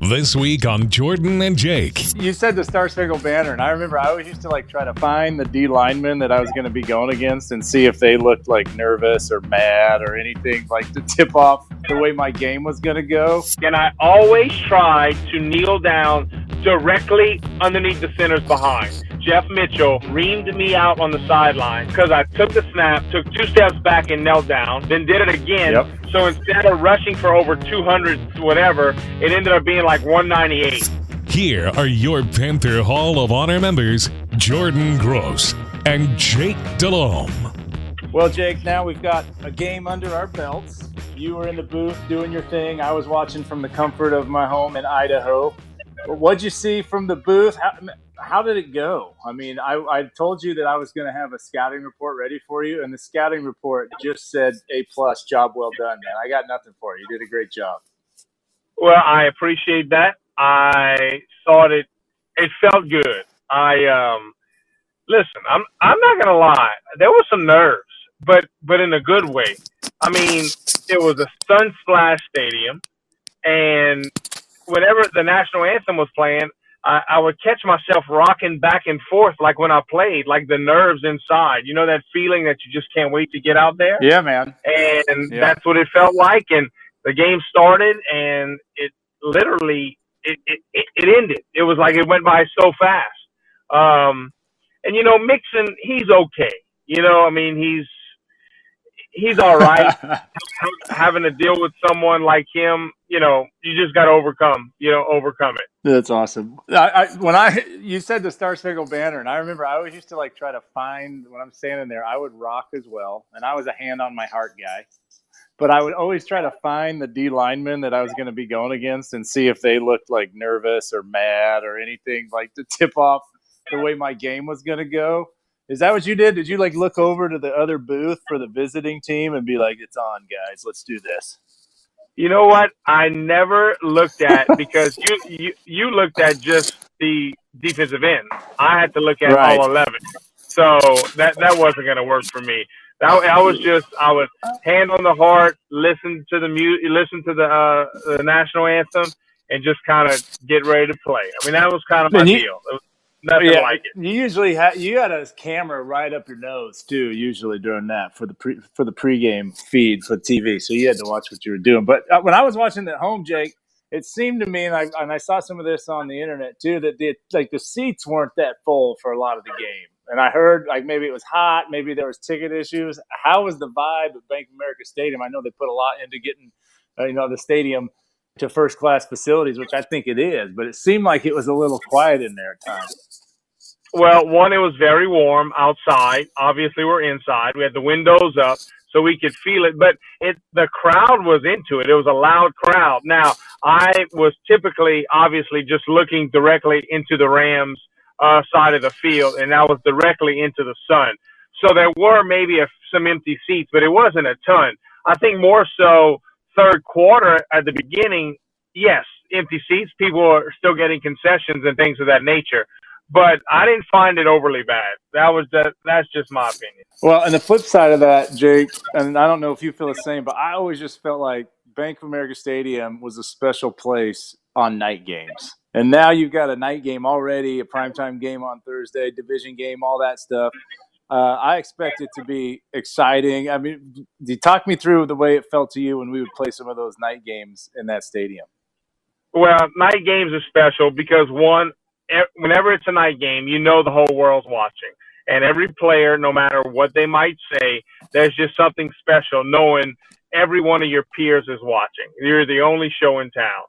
This week on Jordan and Jake. You said the Star Spangled Banner, and I remember I always used to like try to find the D linemen that I was going to be going against and see if they looked like nervous or mad or anything like to tip off the way my game was going to go. And I always tried to kneel down directly underneath the center's behind. Jeff Mitchell reamed me out on the sideline because I took the snap, took two steps back and knelt down, then did it again. Yep. So instead of rushing for over 200, whatever, it ended up being like 198. Here are your Panther Hall of Honor members, Jordan Gross and Jake Delhomme. Well, Jake, now we've got a game under our belts. You were in the booth doing your thing. I was watching from the comfort of my home in Idaho. What'd you see from the booth? How, how did it go? I mean, I, I told you that I was going to have a scouting report ready for you, and the scouting report just said A plus, job well done, man. I got nothing for you. You did a great job. Well, I appreciate that. I thought it it felt good. I um listen, I'm I'm not gonna lie. There was some nerves, but but in a good way. I mean, it was a sun splash stadium and whenever the national anthem was playing, I, I would catch myself rocking back and forth like when I played, like the nerves inside. You know that feeling that you just can't wait to get out there? Yeah, man. And Yeah. that's what it felt like. And the game started, and it literally it, it, it, it ended. It was like it went by so fast. Um, and you know, Mixon, he's okay. You know, I mean, he's he's all right. Having to deal with someone like him, you know, you just got to overcome. You know, overcome it. That's awesome. I, I when I you said the Star Spangled Banner, and I remember I always used to like try to find when I'm standing there, I would rock as well, and I was a hand on my heart guy. But I would always try to find the D linemen that I was going to be going against and see if they looked like nervous or mad or anything like to tip off the way my game was going to go. Is that what you did? Did you like look over to the other booth for the visiting team and be like, "It's on, guys, let's do this"? You know what? I never looked at because you you you looked at just the defensive end. I had to look at Right. all eleven, so that that wasn't going to work for me. That, I was just I was hand on the heart, listen to the mu- listen to the uh, the national anthem, and just kind of get ready to play. I mean, that was kind of my you- deal. Nothing yeah, like it. You usually ha- you had a camera right up your nose too. Usually during that for the pre- for the pregame feed for TV, so you had to watch what you were doing. But uh, when I was watching at home, Jake, it seemed to me, and I and I saw some of this on the internet too, that the like the seats weren't that full for a lot of the game. And I heard like maybe it was hot, maybe there was ticket issues. How was the vibe at Bank of America Stadium? I know they put a lot into getting uh, you know the stadium to first class facilities, which I think it is, but it seemed like it was a little quiet in there at times. Well, one, it was very warm outside. Obviously, we're inside. We had the windows up so we could feel it, but it the crowd was into it. It was a loud crowd. Now, I was typically, obviously, just looking directly into the Rams uh, side of the field, and that was directly into the sun. So there were maybe a, some empty seats, but it wasn't a ton. I think more so third quarter at the beginning. Yes, empty seats, people are still getting concessions and things of that nature. But I didn't find it overly bad. That was that. That's just my opinion. Well, and the flip side of that, Jake, and I don't know if you feel the same, but I always just felt like Bank of America Stadium was a special place on night games. And now you've got a night game already, a primetime game on Thursday, division game, all that stuff. Uh, I expect it to be exciting. I mean, you talk me through the way it felt to you when we would play some of those night games in that stadium. Well, night games are special because one, whenever it's a night game, you know the whole world's watching, and every player, no matter what they might say, there's just something special knowing every one of your peers is watching. You're the only show in town,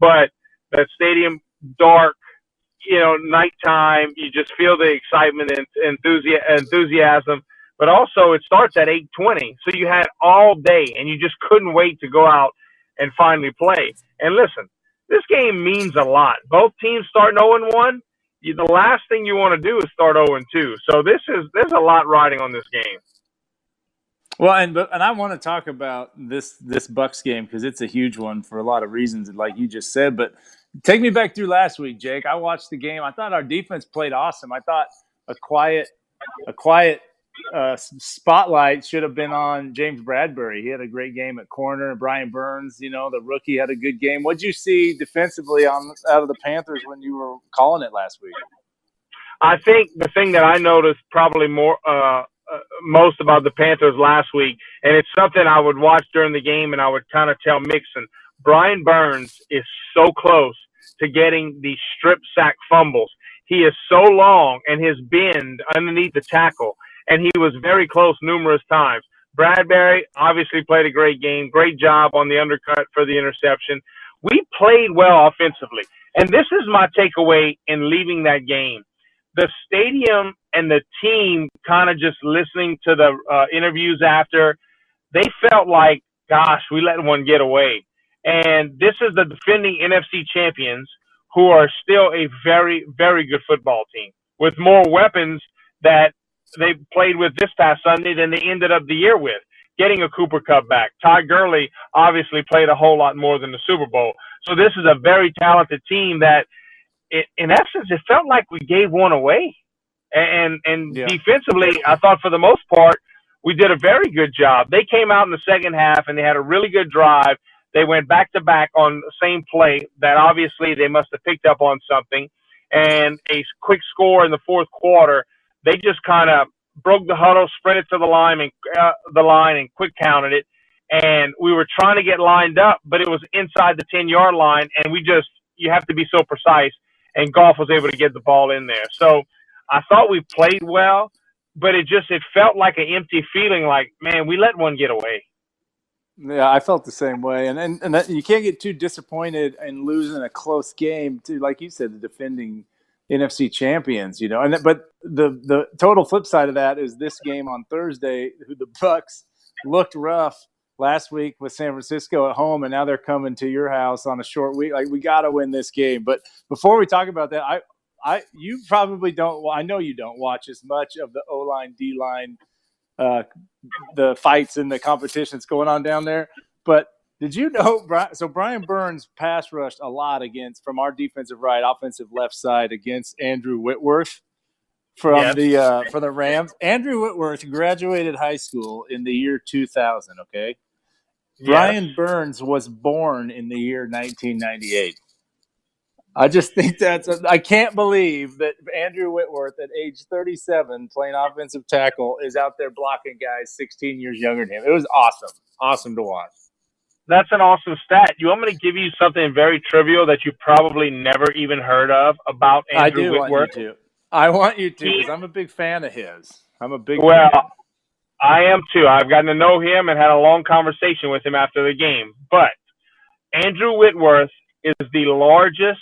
but that stadium dark you know, nighttime. You just feel the excitement and enthusiasm. But also, it starts at 8:20, so you had all day, and you just couldn't wait to go out and finally play. And listen, this game means a lot. Both teams start 0 1. The last thing you want to do is start 0 2. So this is there's a lot riding on this game. Well, and and I want to talk about this this Bucks game because it's a huge one for a lot of reasons, like you just said. But Take me back through last week, Jake. I watched the game. I thought our defense played awesome. I thought a quiet, a quiet uh, spotlight should have been on James Bradberry. He had a great game at corner. Brian Burns, you know, the rookie had a good game. What'd you see defensively on out of the Panthers when you were calling it last week? I think the thing that I noticed probably more uh, uh, most about the Panthers last week, and it's something I would watch during the game, and I would kind of tell Mixon, Brian Burns is so close to getting the strip sack fumbles. He is so long and his bend underneath the tackle, and he was very close numerous times. Bradberry obviously played a great game. Great job on the undercut for the interception. We played well offensively. And this is my takeaway in leaving that game. The stadium and the team kind of just listening to the uh, interviews after, they felt like, gosh, we let one get away. And this is the defending NFC champions who are still a very, very good football team with more weapons that they played with this past Sunday than they ended up the year with. Getting a Cooper Kupp back. Todd Gurley obviously played a whole lot more than the Super Bowl. So this is a very talented team that, in essence, it felt like we gave one away. And and yeah. defensively, I thought for the most part, we did a very good job. They came out in the second half and they had a really good drive. They went back to back on the same play that obviously they must have picked up on something. And a quick score in the fourth quarter, they just kind of broke the huddle, sprinted to the line and uh, the line and quick counted it. And we were trying to get lined up, but it was inside the 10 yard line. And we just, you have to be so precise. And Goff was able to get the ball in there. So I thought we played well, but it just, it felt like an empty feeling like, man, we let one get away. Yeah, I felt the same way, and and, and that, you can't get too disappointed in losing a close game to, like you said, the defending NFC champions. You know, and but the the total flip side of that is this game on Thursday, who the Bucks looked rough last week with San Francisco at home, and now they're coming to your house on a short week. Like we got to win this game. But before we talk about that, I I you probably don't. I know you don't watch as much of the O line D line uh, the fights and the competitions going on down there. But did you know? So Brian Burns pass rushed a lot against from our defensive right, offensive left side against Andrew Whitworth from yep. the uh, from the Rams. Andrew Whitworth graduated high school in the year 2000. Okay, Brian Burns was born in the year 1998. I just think that's I can't believe that Andrew Whitworth at age 37 playing offensive tackle is out there blocking guys 16 years younger than him. It was awesome. Awesome to watch. That's an awesome stat. You want me to give you something very trivial that you probably never even heard of about Andrew I do Whitworth? Want you to. I want you to because I'm a big fan of his. I'm a big well, fan. I am too. I've gotten to know him and had a long conversation with him after the game. But Andrew Whitworth is the largest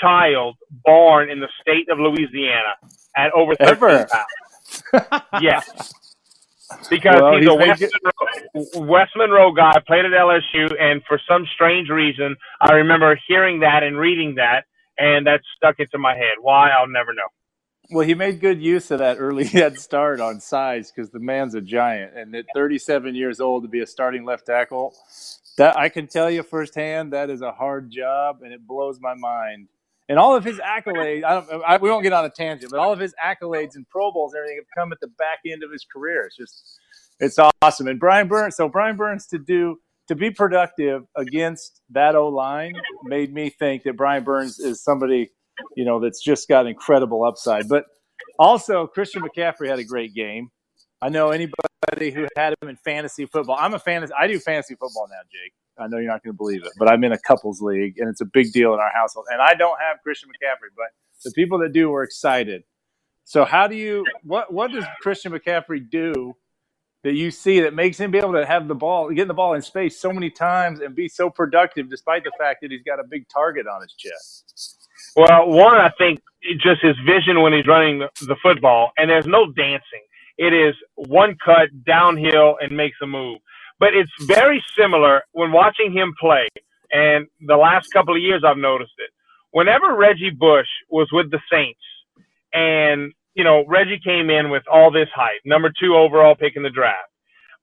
child born in the state of Louisiana at over 13 Ever. pounds. yes. Because well, he's, he's, a West Monroe, West Monroe guy, played at LSU, and for some strange reason, I remember hearing that and reading that, and that stuck into my head. Why, I'll never know. Well, he made good use of that early head start on size because the man's a giant, and at 37 years old to be a starting left tackle, That I can tell you firsthand, that is a hard job, and it blows my mind. And all of his accolades, I don't, I, we won't get on a tangent, but all of his accolades and Pro Bowls and everything have come at the back end of his career. It's just, it's awesome. And Brian Burns, so Brian Burns to do to be productive against that O line made me think that Brian Burns is somebody, you know, that's just got incredible upside. But also, Christian McCaffrey had a great game. I know anybody who had him in fantasy football. I'm a fantasy. I do fantasy football now, Jake. I know you're not going to believe it, but I'm in a couples league, and it's a big deal in our household. And I don't have Christian McCaffrey, but the people that do were excited. So, how do you? What What does Christian McCaffrey do that you see that makes him be able to have the ball, get the ball in space so many times, and be so productive, despite the fact that he's got a big target on his chest? Well, one, I think just his vision when he's running the football, and there's no dancing. It is one cut downhill and makes a move. But it's very similar when watching him play. And the last couple of years, I've noticed it. Whenever Reggie Bush was with the Saints, and you know Reggie came in with all this hype, number two overall pick in the draft.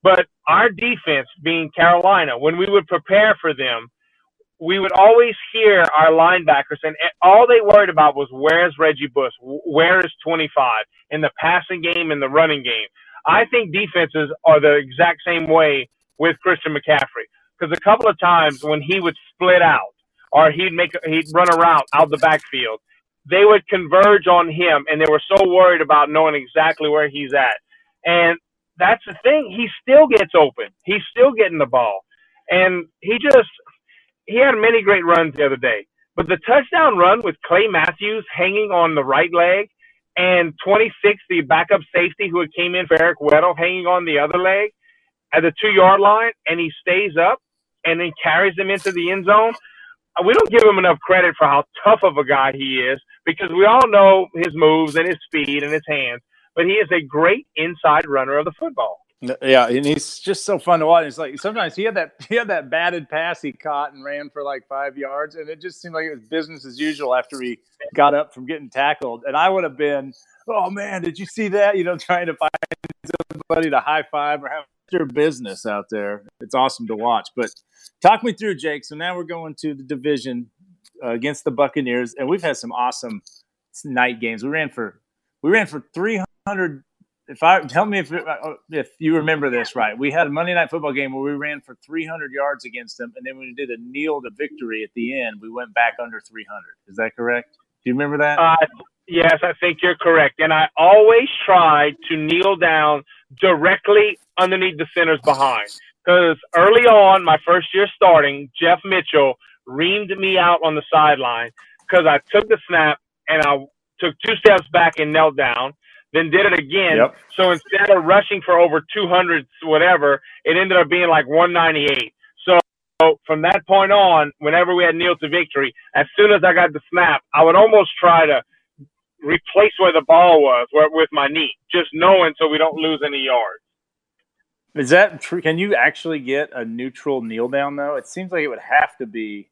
But our defense, being Carolina, when we would prepare for them, we would always hear our linebackers, and all they worried about was where's Reggie Bush, where is 25 in the passing game and the running game. I think defenses are the exact same way with Christian McCaffrey because a couple of times when he would split out or he'd make he'd run a route out the backfield, they would converge on him, and they were so worried about knowing exactly where he's at. And that's the thing; he still gets open. He's still getting the ball, and he just he had many great runs the other day. But the touchdown run with Clay Matthews hanging on the right leg and 26, the backup safety who had came in for Eric Weddle hanging on the other leg at the two yard line and he stays up and then carries them into the end zone. Uh, we don't give him enough credit for how tough of a guy he is because we all know his moves and his speed and his hands, but he is a great inside runner of the football. Yeah, and he's just so fun to watch. It's like sometimes he had that he had that batted pass he caught and ran for like five yards, and it just seemed like it was business as usual after he got up from getting tackled. And I would have been, oh man, did you see that? You know, trying to find somebody to high five or have your business out there. It's awesome to watch. But talk me through, Jake. So now we're going to the division uh, against the Buccaneers, and we've had some awesome night games. We ran for we ran for three hundred if I tell me if uh, if you remember this right, we had a Monday night football game where we ran for 300 yards against them, and then when we did a kneel to victory at the end, we went back under 300. Is that correct? Do you remember that? Uh, yes, I think you're correct. And I always try to kneel down directly underneath the centers behind, because early on, my first year starting, Jeff Mitchell reamed me out on the sideline because I took the snap and I took two steps back and knelt down then did it again. Yep. So instead of rushing for over 200, whatever, it ended up being like 198. So from that point on, whenever we had kneel to victory, as soon as I got the snap, I would almost try to replace where the ball was where, with my knee, just knowing so we don't lose any yards. Is that true? Can you actually get a neutral kneel down though? It seems like it would have to be.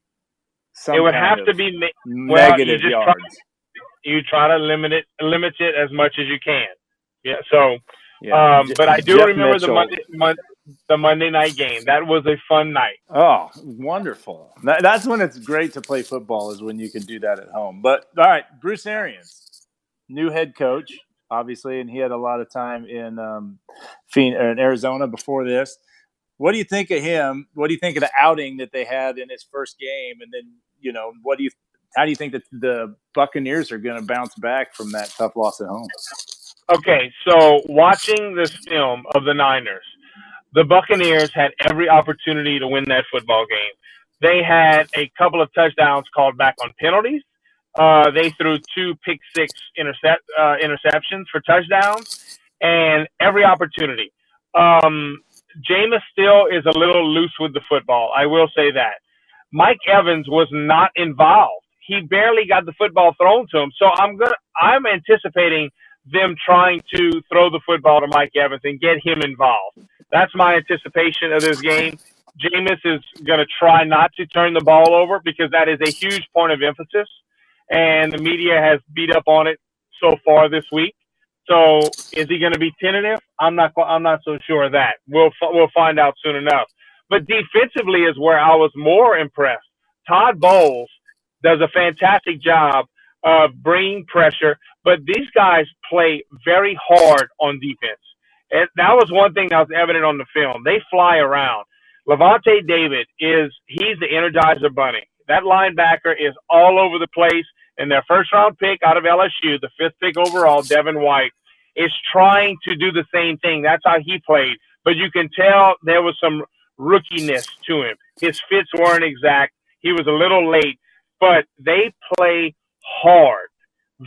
Some it would have to be negative well, yards. Try, you try to limit it limit it as much as you can. Yeah. So, yeah. um, but I do Jeff remember Mitchell. the Monday, Mon- the Monday night game. That was a fun night. Oh, wonderful! That, that's when it's great to play football. Is when you can do that at home. But all right, Bruce Arians, new head coach, obviously, and he had a lot of time in um, in Arizona before this. What do you think of him? What do you think of the outing that they had in his first game? And then, you know, what do you how do you think that the Buccaneers are going to bounce back from that tough loss at home? Okay, so watching this film of the Niners, the Buccaneers had every opportunity to win that football game. They had a couple of touchdowns called back on penalties. Uh, they threw two pick six intercept uh, interceptions for touchdowns, and every opportunity. Um, Jameis still is a little loose with the football. I will say that. Mike Evans was not involved he barely got the football thrown to him. So I'm gonna I'm anticipating them trying to throw the football to Mike Evans and get him involved. That's my anticipation of this game. Jameis is going to try not to turn the ball over because that is a huge point of emphasis, and the media has beat up on it so far this week. So, is he going to be tentative? I'm not. I'm not so sure of that. We'll we'll find out soon enough. But defensively is where I was more impressed. Todd Bowles does a fantastic job of bringing pressure, but these guys play very hard on defense. And that was one thing that was evident on the film. They fly around. Lavonte David is he's the energizer bunny. That linebacker is all over the place. And their first round pick out of LSU, the fifth pick overall, Devin White, is trying to do the same thing. That's how he played. But you can tell there was some rookiness to him. His fits weren't exact. He was a little late, but they play hard.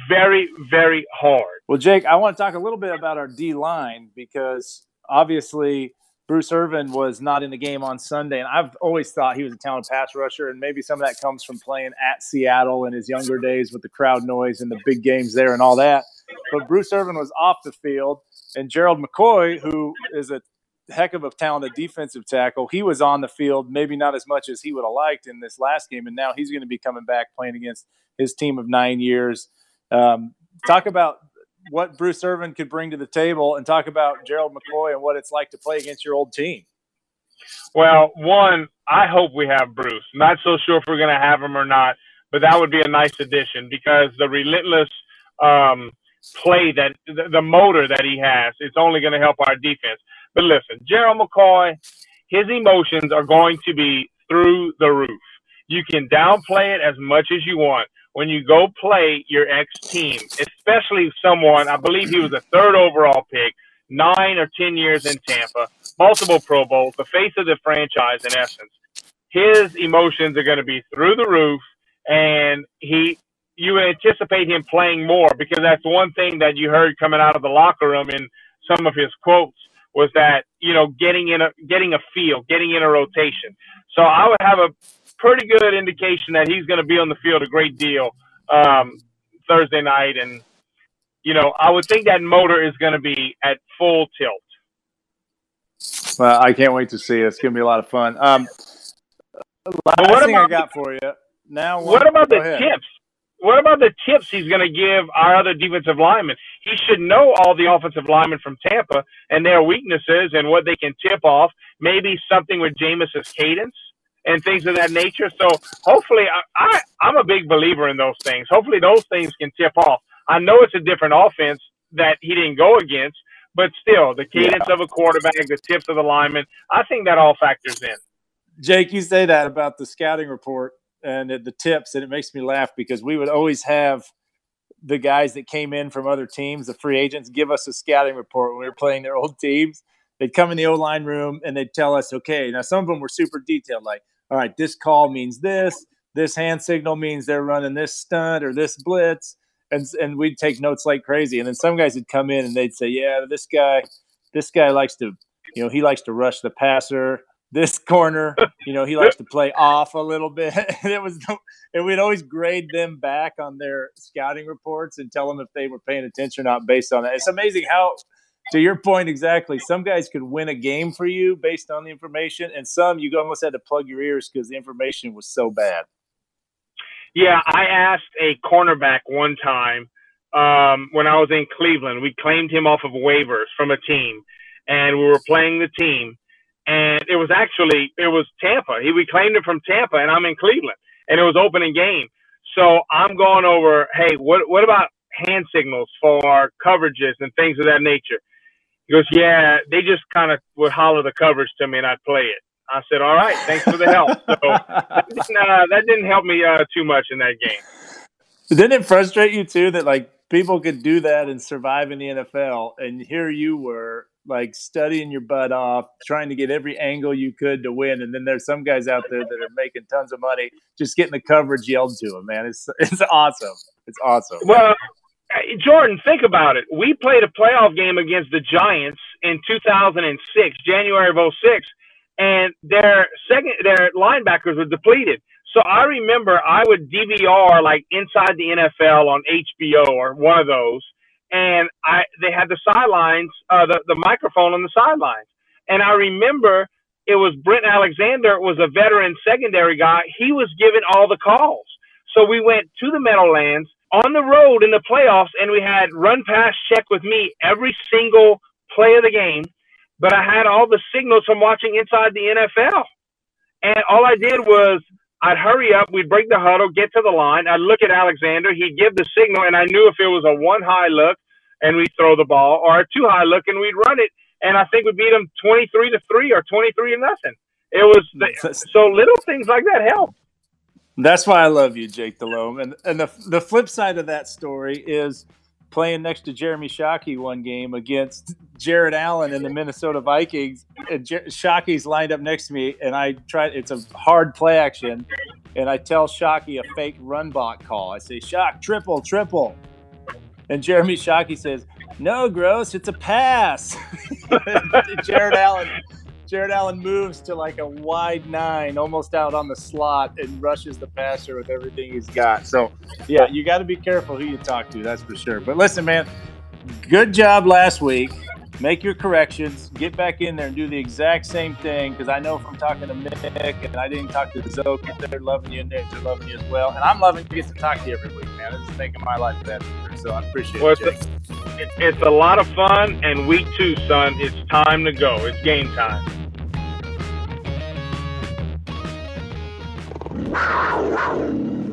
Very, very hard. Well, Jake, I want to talk a little bit about our D line because obviously Bruce Irvin was not in the game on Sunday, and I've always thought he was a talented pass rusher, and maybe some of that comes from playing at Seattle in his younger days with the crowd noise and the big games there and all that. But Bruce Irvin was off the field, and Gerald McCoy, who is a heck of a talented defensive tackle, he was on the field, maybe not as much as he would have liked in this last game, and now he's going to be coming back playing against his team of nine years. Um, talk about what Bruce Irvin could bring to the table and talk about Gerald McCoy and what it's like to play against your old team. Well, one, I hope we have Bruce. Not so sure if we're going to have him or not, but that would be a nice addition because the relentless um, play that the, the motor that he has, it's only going to help our defense. But listen, Gerald McCoy, his emotions are going to be through the roof. You can downplay it as much as you want when you go play your ex team, especially someone, I believe he was a third overall pick, nine or 10 years in Tampa, multiple Pro Bowls, the face of the franchise in essence. His emotions are going to be through the roof, and he, you anticipate him playing more because that's one thing that you heard coming out of the locker room in some of his quotes was that you know getting in a getting a feel, getting in a rotation. So I would have a pretty good indication that he's going to be on the field a great deal um, Thursday night, and you know I would think that motor is going to be at full tilt. Well, I can't wait to see it. It's going to be a lot of fun. Um, last what thing I got for you now. What about the ahead. tips? What about the tips he's going to give our other defensive linemen? He should know all the offensive linemen from Tampa and their weaknesses and what they can tip off. Maybe something with Jameis's cadence and things of that nature. So hopefully, I, I I'm a big believer in those things. Hopefully, those things can tip off. I know it's a different offense that he didn't go against, but still, the cadence yeah. of a quarterback, the tips of the lineman, I think that all factors in. Jake, you say that about the scouting report and the tips, and it makes me laugh because we would always have the guys that came in from other teams, the free agents, give us a scouting report when we were playing their old teams they'd come in the O line room and they'd tell us, okay, now some of them were super detailed, like, all right, this call means this, this hand signal means they're running this stunt or this blitz. And, and we'd take notes like crazy. And then some guys would come in and they'd say, yeah, this guy, this guy likes to, you know, he likes to rush the passer. This corner, you know, he likes to play off a little bit. and it was, and we'd always grade them back on their scouting reports and tell them if they were paying attention or not based on that. It's amazing how to your point exactly some guys could win a game for you based on the information and some you almost had to plug your ears because the information was so bad yeah i asked a cornerback one time um, when i was in cleveland we claimed him off of waivers from a team and we were playing the team and it was actually it was tampa he reclaimed it from tampa and i'm in cleveland and it was opening game so i'm going over hey what what about hand signals for coverages and things of that nature he goes, yeah, they just kind of would holler the coverage to me and I'd play it. I said, all right, thanks for the help. So that didn't, uh, that didn't help me uh, too much in that game. Didn't it frustrate you too that like people could do that and survive in the NFL, and here you were like studying your butt off, trying to get every angle you could to win, and then there's some guys out there that are making tons of money just getting the coverage yelled to them. Man, it's it's awesome. It's awesome. Well, Jordan, think about it. We played a playoff game against the Giants in 2006, January of 06, and their second their linebackers were depleted. So I remember I would DVR like inside the NFL on HBO or one of those, and I they had the sidelines, uh, the the microphone on the sidelines, and I remember it was Brent Alexander was a veteran secondary guy. He was giving all the calls. So we went to the Meadowlands on the road in the playoffs, and we had run pass check with me every single play of the game. but I had all the signals from watching inside the NFL. And all I did was I'd hurry up, we'd break the huddle, get to the line, I'd look at Alexander, he'd give the signal, and I knew if it was a one high look and we'd throw the ball, or a two high look and we'd run it, and I think we beat them twenty three to three or twenty three to nothing. It was the, so little things like that help. That's why I love you, Jake Delhomme. And and the the flip side of that story is playing next to Jeremy Shockey one game against Jared Allen and the Minnesota Vikings. And Jer- Shockey's lined up next to me, and I try. It's a hard play action, and I tell Shockey a fake run block call. I say, "Shock, triple, triple," and Jeremy Shockey says, "No, gross, it's a pass." Jared Allen. Jared Allen moves to like a wide nine, almost out on the slot, and rushes the passer with everything he's got. So, yeah, you got to be careful who you talk to. That's for sure. But listen, man, good job last week. Make your corrections. Get back in there and do the exact same thing. Because I know from talking to Mick and I didn't talk to Zoke, they're loving you and they're loving you as well. And I'm loving to get to talk to you every week, man. This is making my life better. So I appreciate well, it. It's a, it's a lot of fun. And week two, son, it's time to go. It's game time. Wow.